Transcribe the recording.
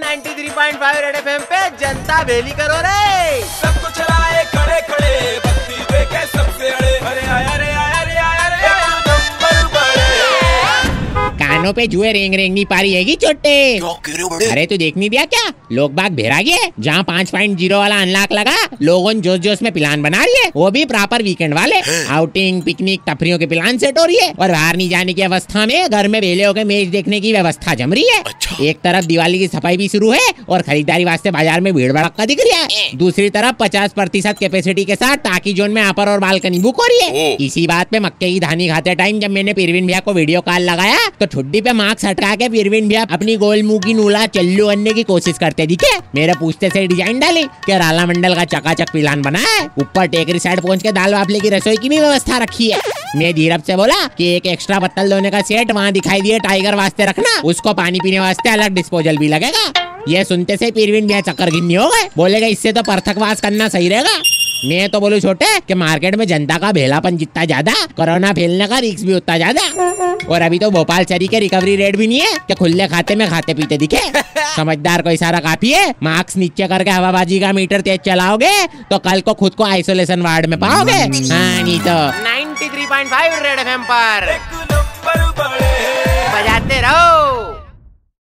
93.5 red FM पे जनता बेली करो रे। कानों पे जुए रेंग रेंग नहीं पा रही हैगी छोटे क्यों कह रहे हो बड़े अरे तू देख नहीं दिया क्या? लोग बाग भेरा गए जहाँ पाँच पॉइंट ज़ीरो वाला अनलॉक लगा लोगों ने जोश जोश में प्लान बना रही है वो भी प्रॉपर वीकेंड वाले। आउटिंग पिकनिक तफरियों के प्लान सेट हो रही है और बाहर नहीं जाने की अवस्था में घर में वेले होकर मैच देखने की व्यवस्था जम रही है। अच्छा। एक तरफ़ दिवाली की सफ़ाई भी शुरू है और खरीदारी वास्ते बाज़ार में भीड़ भड़का दिख रहा है। दूसरी तरफ़ पचास प्रतिशत कैपेसिटी के साथ टाकी जोन में अपर और बालकनी बुक हो रही है। इसी बात पे मक्के की धानी खाते टाइम जब मैंने पीरविन भैया को वीडियो कॉल लगाया तो ठुड्डी पे मार्क्स हटा के पीरविन भैया अपनी गोल मुँह की नूला चल्लू बनने की कोशिश करते दिखे? मेरे पूछते से डिज़ाइन डाली कि राला मंडल का चकाचक पिलान बनाया है? ऊपर टेकरी साइड पहुँच के दाल वाफले की रसोई की भी व्यवस्था रखी है। मैं धीरप से बोला कि एक एक्स्ट्रा पत्तल धोने का सेट वहाँ दिखाई दिए टाइगर वास्ते रखना। उसको पानी पीने वास्ते अलग डिस्पोजल भी लगेगा। ये सुनते से पीरविन भैया चक्कर गिन्नी हो गए। बोलेगा, इससे तो पर्थकवास करना सही रहेगा। मैं तो बोलू छोटे कि मार्केट में जनता का भेलापन जितना ज़्यादा कोरोना फैलने का रिस्क भी उतना ज़्यादा। और अभी तो भोपाल चरी के रिकवरी रेट भी नहीं है कि खुले खाते में खाते पीते दिखे। समझदार को इशारा काफ़ी है मार्क्स नीचे करके हवाबाजी का मीटर तेज चलाओगे तो कल को खुद को आइसोलेशन वार्ड में पाओगे। हाँ नहीं तो। 93.5 red point five red F रहो